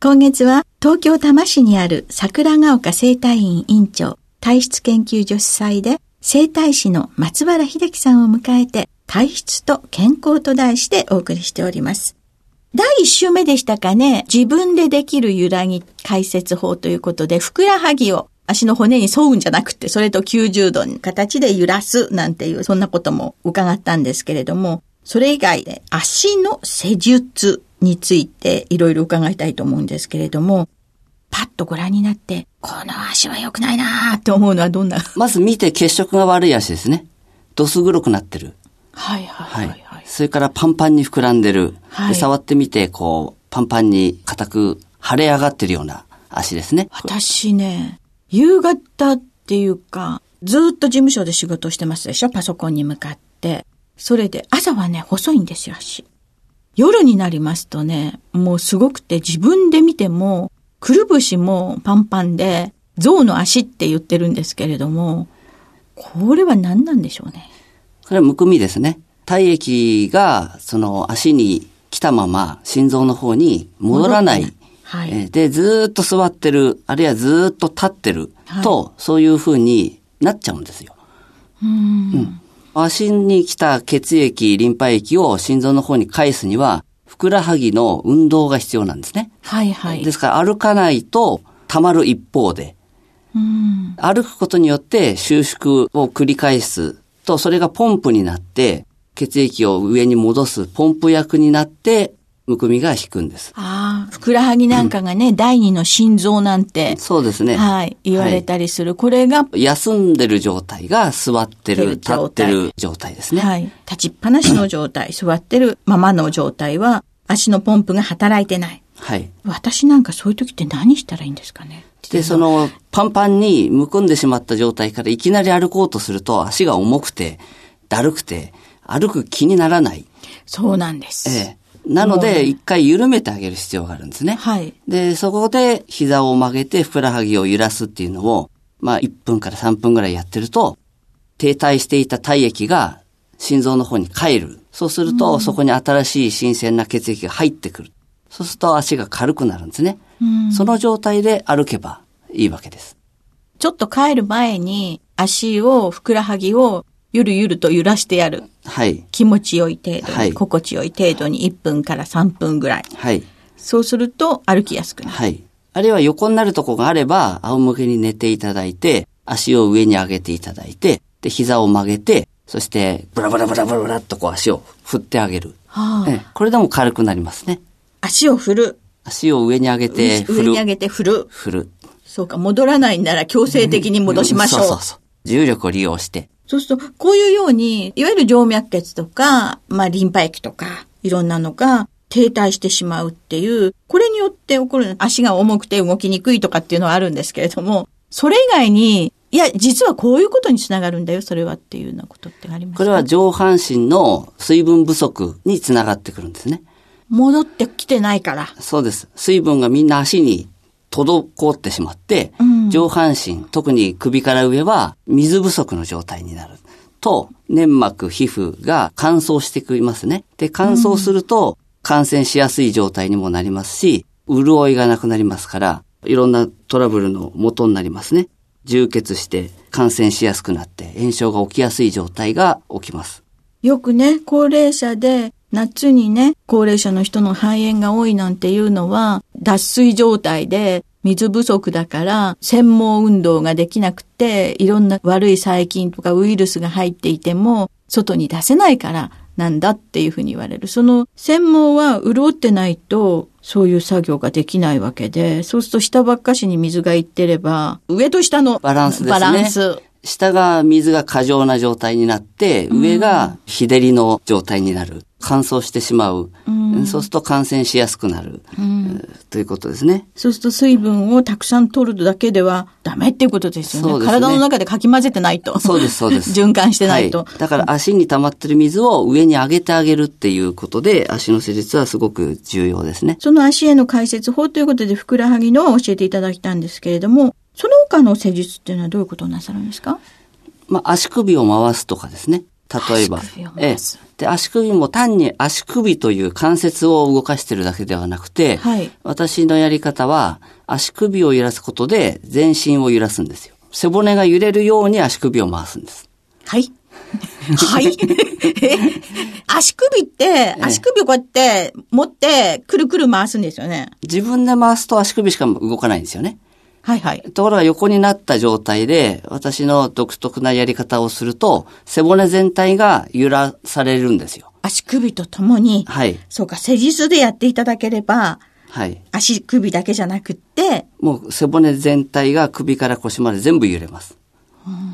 今月は東京多摩市にある桜ヶ丘生態院院長体質研究女子祭で生態師の松原秀樹さんを迎えて体質と健康と題してお送りしております。第一週目でしたかね、自分でできる揺らぎ解説法ということで、ふくらはぎを足の骨に沿うんじゃなくて、それと90度の形で揺らすなんていう、そんなことも伺ったんですけれども、それ以外で足の施術についていろいろ伺いたいと思うんですけれども、パッとご覧になって、この足は良くないなーって思うのはどんな？まず見て血色が悪い足ですね。どす黒くなってる。はいはいはい、はい、それからパンパンに膨らんでる。はい、で触ってみて、こう、パンパンに硬く腫れ上がってるような足ですね。私ね、夕方っていうか、ずっと事務所で仕事してますでしょ？パソコンに向かって。それで、朝はね、細いんですよ、足。夜になりますとね、もうすごくて自分で見ても、くるぶしもパンパンで、象の足って言ってるんですけれども、これは何なんでしょうね。これはむくみですね。体液が、その足に来たまま心臓の方に戻らない。はい、で、ずっと座ってる、あるいはずっと立ってると、はい、そういうふうになっちゃうんですよ。うん、うん。足に来た血液、リンパ液を心臓の方に返すには、ふくらはぎの運動が必要なんですね。はいはい。ですから歩かないと溜まる一方で、うん、歩くことによって収縮を繰り返すと、それがポンプになって、血液を上に戻すポンプ役になって、むくみが引くんです。ああ、ふくらはぎなんかがね、うん、第二の心臓なんて。そうですね。はい。言われたりする。はい、これが。休んでる状態が座ってる、立ってる状態ですね。はい。立ちっぱなしの状態、座ってるままの状態は、足のポンプが働いてない。はい。私なんかそういう時って何したらいいんですかね？で、その、パンパンにむくんでしまった状態からいきなり歩こうとすると足が重くて、だるくて、歩く気にならない。そうなんです。ええ。なので、一回緩めてあげる必要があるんですね。はい。で、そこで膝を曲げてふくらはぎを揺らすっていうのを、まあ1分から3分ぐらいやってると、停滞していた体液が心臓の方に帰る。そうすると、うん、そこに新しい新鮮な血液が入ってくる。そうすると足が軽くなるんですね。うん、その状態で歩けばいいわけです。ちょっと帰る前に足を、ふくらはぎをゆるゆると揺らしてやる。はい。気持ちよい程度に、はい、心地よい程度に1分から3分ぐらい。はい。そうすると歩きやすくなる。はい。あるいは横になるとこがあれば、仰向けに寝ていただいて、足を上に上げていただいて、で、膝を曲げて、そして、ブラブラブラブラブラっとこう足を振ってあげる。はあ、これでも軽くなりますね。足を振る。足を上に上げて振る。上に上げて振る。振る。そうか、戻らないなら強制的に戻しましょう。うん、そうそうそう。重力を利用して。そうすると、こういうように、いわゆる静脈血とか、まあ、リンパ液とか、いろんなのが停滞してしまうっていう、これによって起こる足が重くて動きにくいとかっていうのはあるんですけれども、それ以外に、いや、実はこういうことにつながるんだよ、それはっていうようなことってありますかこれは上半身の水分不足につながってくるんですね。戻ってきてないから。そうです。水分がみんな足に滞ってしまって、うん、上半身、特に首から上は水不足の状態になる。と、粘膜、皮膚が乾燥してきますね。で、乾燥すると感染しやすい状態にもなりますし、潤いがなくなりますから、いろんなトラブルの元になりますね。充血して感染しやすくなって炎症が起きやすい状態が起きます。よくね、高齢者で夏にね、高齢者の人の肺炎が多いなんていうのは、脱水状態で水不足だから、専門運動ができなくて、いろんな悪い細菌とかウイルスが入っていても、外に出せないからなんだっていうふうに言われる。その専門は潤ってないと、そういう作業ができないわけで、そうすると下ばっかしに水がいってれば、上と下のバランスですね。バランス。下が水が過剰な状態になって、上が日照りの状態になる。乾燥してしまう。うん、そうすると感染しやすくなる、うん、ということですね。そうすると水分をたくさん取るだけではダメっていうことですよね。ね体の中でかき混ぜてないと。そうです、そうです。循環してないと、はい、だから足に溜まってる水を上に上げてあげるっていうことで、足の施術はすごく重要ですね。その足への解説法ということで、ふくらはぎの教えていただきたんですけれども、その他の施術っていうのはどういうことをなさるんですか？まあ、足首を回すとかですね。例えば。ええ。で、足首も単に足首という関節を動かしてるだけではなくて、はい、私のやり方は、足首を揺らすことで全身を揺らすんですよ。背骨が揺れるように足首を回すんです。はい。はい。足首って、足首をこうやって持って、くるくる回すんですよね。自分で回すと足首しか動かないんですよね。はいはい。ところが横になった状態で、私の独特なやり方をすると、背骨全体が揺らされるんですよ。足首とともに。はい。そうか、施術でやっていただければ、はい。足首だけじゃなくって、もう背骨全体が首から腰まで全部揺れます。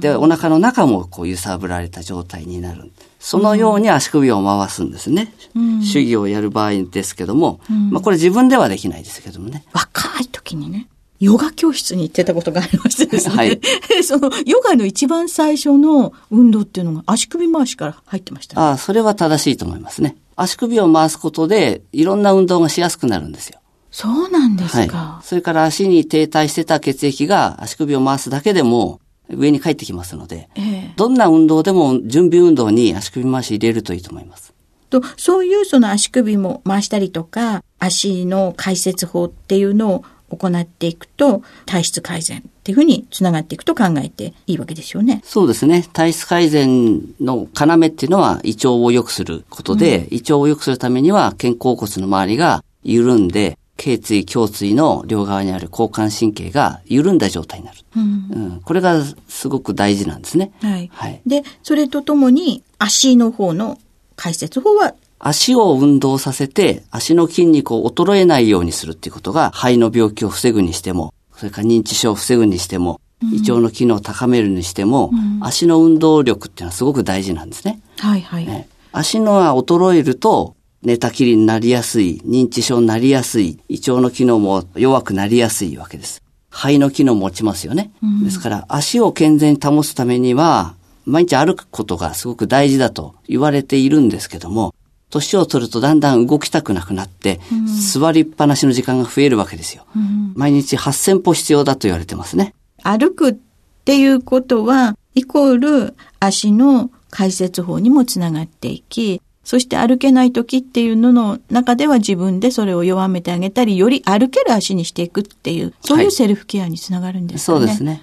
で、お腹の中もこう揺さぶられた状態になる。そのように足首を回すんですね。うん、手技をやる場合ですけども、うん、まあこれ自分ではできないですけどもね。若い時にね。ヨガ教室に行ってたことがありましてですね。はい、そのヨガの一番最初の運動っていうのが足首回しから入ってました、ね、ああ、それは正しいと思いますね。足首を回すことでいろんな運動がしやすくなるんですよ。そうなんですか。はい、それから足に停滞してた血液が足首を回すだけでも上に帰ってきますので、ええ、どんな運動でも準備運動に足首回し入れるといいと思います。と、そういうその足首も回したりとか、足の解説法っていうのを行っていくと、体質改善っていうふうにつながっていくと考えていいわけですよね。そうですね。体質改善の要っていうのは胃腸を良くすることで、うん、胃腸を良くするためには肩甲骨の周りが緩んで、頸椎、胸椎の両側にある交感神経が緩んだ状態になる。うん、うん、これがすごく大事なんですね。はい。はい、で、それとともに足の方の解説法は足を運動させて、足の筋肉を衰えないようにするっていうことが、肺の病気を防ぐにしても、それから認知症を防ぐにしても、胃腸の機能を高めるにしても、うん、足の運動力っていうのはすごく大事なんですね。はいはい。ね、足のが衰えると、寝たきりになりやすい、認知症になりやすい、胃腸の機能も弱くなりやすいわけです。肺の機能も落ちますよね。うん、ですから、足を健全に保つためには、毎日歩くことがすごく大事だと言われているんですけども、年を取るとだんだん動きたくなくなって、うん、座りっぱなしの時間が増えるわけですよ。うん、毎日8000歩必要だと言われてますね。歩くっていうことは、イコール足の解説法にもつながっていき、そして歩けない時っていうのの中では自分でそれを弱めてあげたり、より歩ける足にしていくっていう、そういうセルフケアにつながるんですね、はい、そうですね。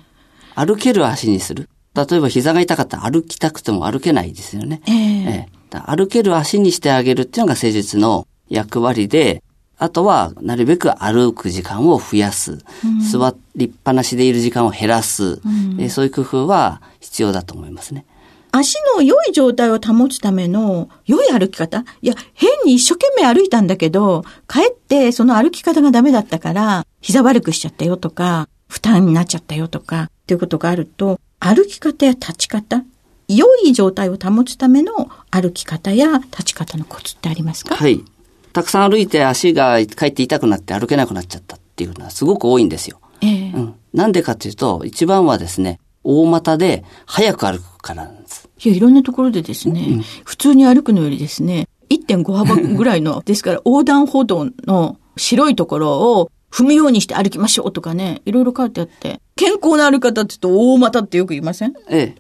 歩ける足にする。例えば膝が痛かったら歩きたくても歩けないですよね。えー、えー歩ける足にしてあげるっていうのが施術の役割で、あとは、なるべく歩く時間を増やす。うん、座りっぱなしでいる時間を減らす、うん、えそういう工夫は必要だと思いますね。足の良い状態を保つための良い歩き方？いや、変に一生懸命歩いたんだけど、かえってその歩き方がダメだったから、膝悪くしちゃったよとか、負担になっちゃったよとか、っていうことがあると、歩き方や立ち方、良い状態を保つための歩き方や立ち方のコツってありますか？はい。たくさん歩いて足がかえって痛くなって歩けなくなっちゃったっていうのはすごく多いんですよ。えー、うん。なんでかっていうと、一番はですね、大股で早く歩くからなんです。いや、いろんなところでですね、うん、普通に歩くのよりですね、1.5幅ぐらいの、ですから横断歩道の白いところを踏むようにして歩きましょうとかね、いろいろ書いてあって、健康な歩き方って言うと大股ってよく言いません？え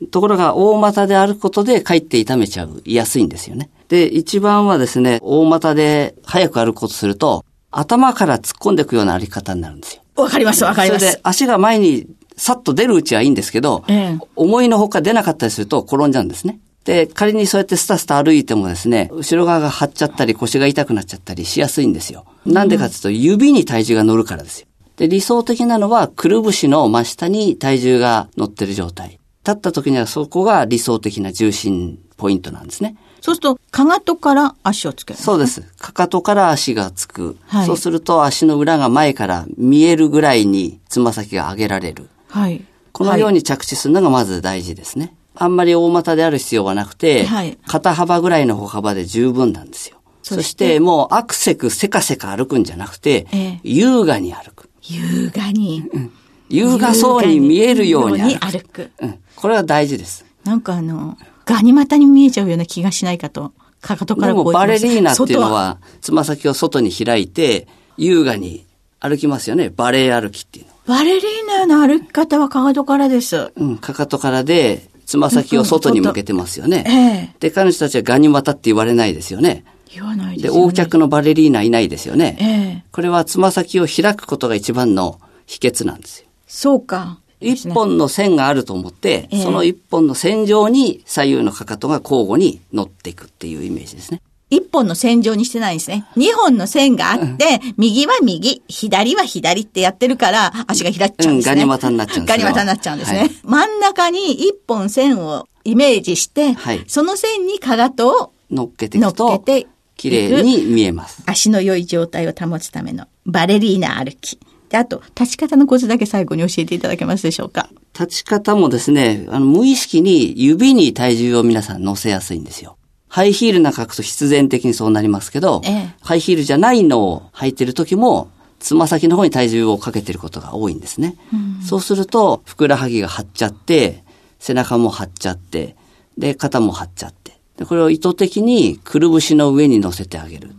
え。ところが大股で歩くことでかえって痛めちゃう、いやすいんですよね。で、一番はですね、大股で早く歩くことすると、頭から突っ込んでいくような歩き方になるんですよ。わかります、わかります。それで足が前にさっと出るうちはいいんですけど、ええ、思いのほか出なかったりすると転んじゃうんですね。で、仮にそうやってスタスタ歩いてもですね、後ろ側が張っちゃったり腰が痛くなっちゃったりしやすいんですよ。なんでかというと指に体重が乗るからですよ。で、理想的なのはくるぶしの真下に体重が乗ってる状態。立った時にはそこが理想的な重心ポイントなんですね。そうすると、かかとから足をつけるそうです。かかとから足がつく。はい、そうすると足の裏が前から見えるぐらいにつま先が上げられる。はい。このように着地するのがまず大事ですね。あんまり大股である必要はなくて、はい、肩幅ぐらいの歩幅で十分なんですよ。そして？もうアクセクせかせか歩くんじゃなくて、えー、優雅に歩く。優雅に。うん。優雅そうに見えるように歩く。歩くうん。これは大事です。なんかあの、ガニ股に見えちゃうような気がしないかと。かかとからこうでもバレリーナっていうのは、つま先を外に開いて、優雅に歩きますよね。バレエ歩きっていうの。バレリーナの歩き方はかかとからです。うん、かかとからで、つま先を外に向けてますよね。ええ、で、彼女たちはガニ股って言われないですよね。言わないです、ね、で、横脚のバレリーナいないですよね。ええ、これはつま先を開くことが一番の秘訣なんですよ。そうか。一本の線があると思って、えー、その一本の線上に左右のかかとが交互に乗っていくっていうイメージですね。一本の線上にしてないんですね。二本の線があって、うん、右は右、左は左ってやってるから、足が開っちゃうんですね。うん、ガニ股になっちゃうんですガニ股になっちゃうんですね。はい、真ん中に一本線をイメージして、はい、その線にかかとを乗っけていくと、乗っけて綺麗に見えます。足の良い状態を保つためのバレリーナ歩き。で、あと、立ち方のコツだけ最後に教えていただけますでしょうか？立ち方もですね、あの、無意識に指に体重を皆さん乗せやすいんですよ。ハイヒールなんか履くと必然的にそうなりますけど、ええ、ハイヒールじゃないのを履いてる時も、つま先の方に体重をかけてることが多いんですね。うん、そうすると、ふくらはぎが張っちゃって、背中も張っちゃって、で、肩も張っちゃって。でこれを意図的にくるぶしの上に乗せてあげる。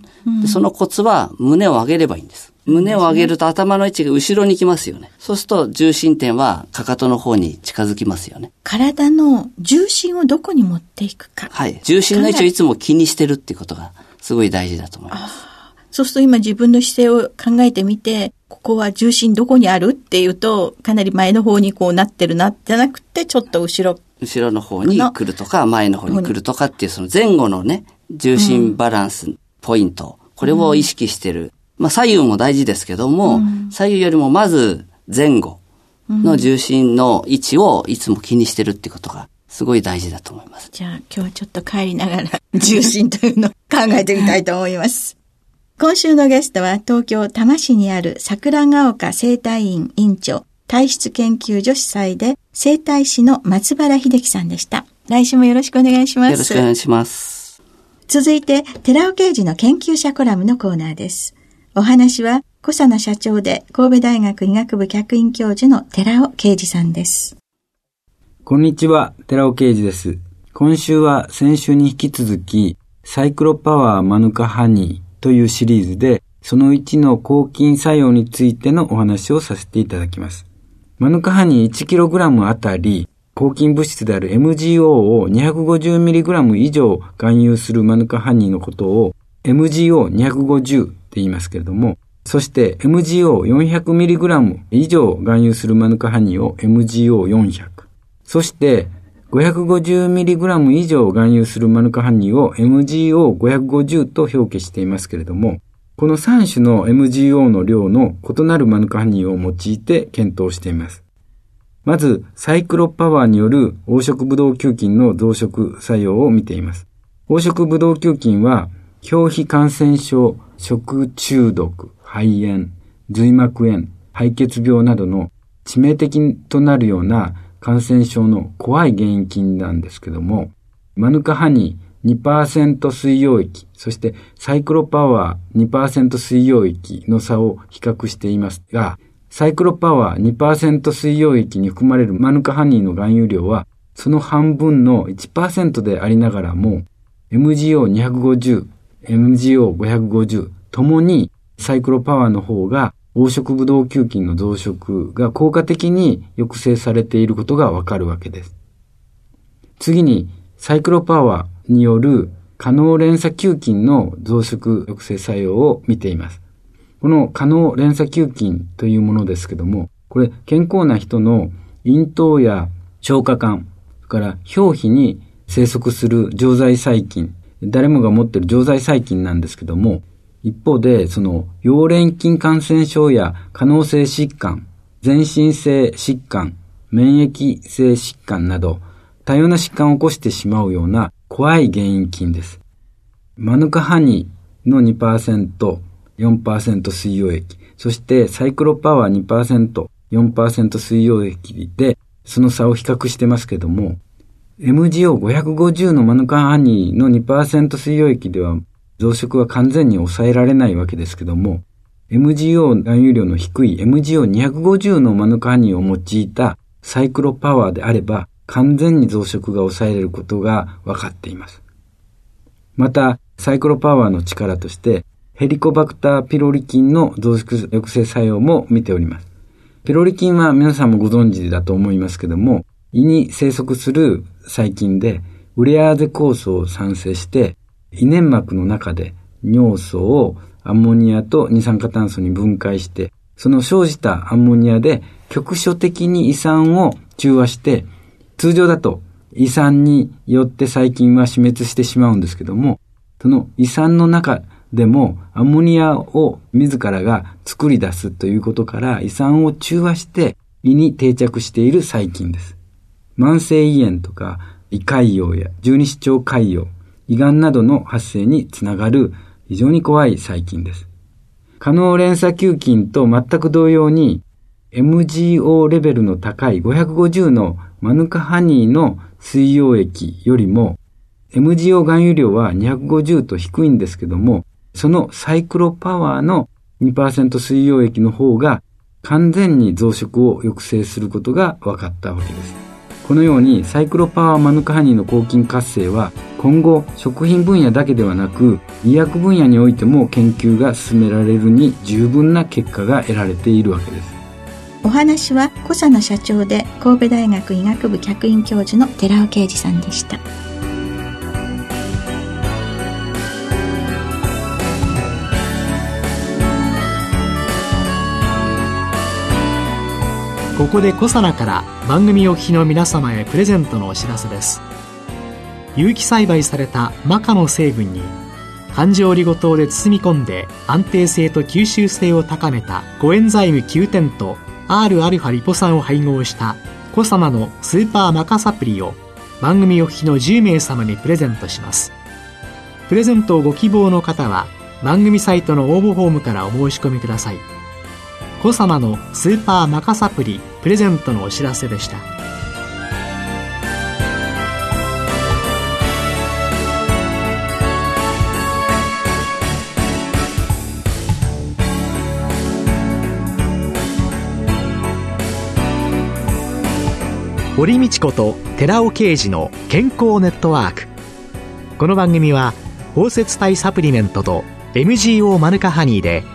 でそのコツは胸を上げればいいんです。胸を上げると頭の位置が後ろに来ますよね。そうすると重心点はかかとの方に近づきますよね。体の重心をどこに持っていくか。はい。重心の位置をいつも気にしてるっていうことがすごい大事だと思います。そうすると今自分の姿勢を考えてみて、ここは重心どこにあるっていうと、かなり前の方にこうなってるな、じゃなくて、ちょっと後ろ。後ろの方に来るとか、前の方に来るとかっていう、その前後のね、重心バランス、ポイント、これを意識してるまあ左右も大事ですけども、うん、左右よりもまず前後の重心の位置をいつも気にしてるってことがすごい大事だと思います。じゃあ今日はちょっと帰りながら 重心というのを考えてみたいと思います。今週のゲストは東京多摩市にある桜ヶ丘生態院院長体質研究女子祭で生態師の松原秀樹さんでした。来週もよろしくお願いします。よろしくお願いします。続いて、寺尾刑事の研究者コラムのコーナーです。お話は、小佐野社長で神戸大学医学部客員教授の寺尾啓二さんです。こんにちは、寺尾啓二です。今週は先週に引き続き、サイクロパワーマヌカハニーというシリーズで、その1の抗菌作用についてのお話をさせていただきます。マヌカハニー 1kg あたり、抗菌物質である MGO を 250mg 以上含有するマヌカハニーのことを MGO250 言いますけれども、そして MGO400mg 以上含有するマヌカハニーを MGO400。そして 550mg 以上含有するマヌカハニーを MGO550 と表記していますけれども、この3種の MGO の量の異なるマヌカハニーを用いて検討しています。まず、サイクロパワーによる黄色ブドウ球菌の増殖作用を見ています。黄色ブドウ球菌は、表皮感染症、食中毒、肺炎、髄膜炎、肺血病などの致命的となるような感染症の怖い原因菌なんですけども、マヌカハニー2%水溶液、そしてサイクロパワー2%水溶液の差を比較していますが、サイクロパワー2%水溶液に含まれるマヌカハニーの含有量は、その半分の1%でありながらも、MGO250、MGO550 ともにサイクロパワーの方が黄色ブドウ球菌の増殖が効果的に抑制されていることがわかるわけです。次に、サイクロパワーによる可能連鎖球菌の増殖抑制作用を見ています。この可能連鎖球菌というものですけども、これ健康な人の咽頭や消化管、それから表皮に生息する常在細菌、誰もが持ってる常在細菌なんですけども、一方で、その、溶連菌感染症や可能性疾患、全身性疾患、免疫性疾患など、多様な疾患を起こしてしまうような怖い原因菌です。マヌカハニーの2%、4%水溶液、そしてサイクロパワー2%、4%水溶液で、その差を比較してますけども、MGO550 のマヌカハニーの2%水溶液では増殖は完全に抑えられないわけですけども、MGO 含有量の低い MGO250 のマヌカハニーを用いたサイクロパワーであれば、完全に増殖が抑えられることが分かっています。また、サイクロパワーの力として、ヘリコバクターピロリ菌の増殖抑制作用も見ております。ピロリ菌は皆さんもご存知だと思いますけども、胃に生息する細菌で、ウレアーゼ酵素を産生して、胃粘膜の中で尿素をアンモニアと二酸化炭素に分解して、その生じたアンモニアで局所的に胃酸を中和して、通常だと胃酸によって細菌は死滅してしまうんですけども、その胃酸の中でもアンモニアを自らが作り出すということから胃酸を中和して胃に定着している細菌です。慢性胃炎とか胃潰瘍や十二指腸潰瘍、胃がんなどの発生につながる非常に怖い細菌です。可能連鎖球菌と全く同様に MGO レベルの高い550のマヌカハニーの水溶液よりも MGO 含有量は250と低いんですけども、そのサイクロパワーの2%水溶液の方が完全に増殖を抑制することが分かったわけです。このようにサイクロパワーマヌカハニーの抗菌活性は今後食品分野だけではなく医薬分野においても研究が進められるに十分な結果が得られているわけです。お話は小佐の社長で神戸大学医学部客員教授の寺尾啓二さんでした。ここで小佐奈から番組お聞きの皆様へプレゼントのお知らせです。有機栽培されたマカの成分に環状リゴ糖で包み込んで安定性と吸収性を高めたコエンザイム9点と Rα リポ酸を配合したコサナのスーパーマカサプリを番組お聞きの10名様にプレゼントします。プレゼントをご希望の方は番組サイトの応募フォームからお申し込みください。コ様のスーパーマカサプリプレゼントのお知らせでした。堀道子と寺尾啓二の健康ネットワーク。この番組は包摂体サプリメントと MGO マヌカハニーで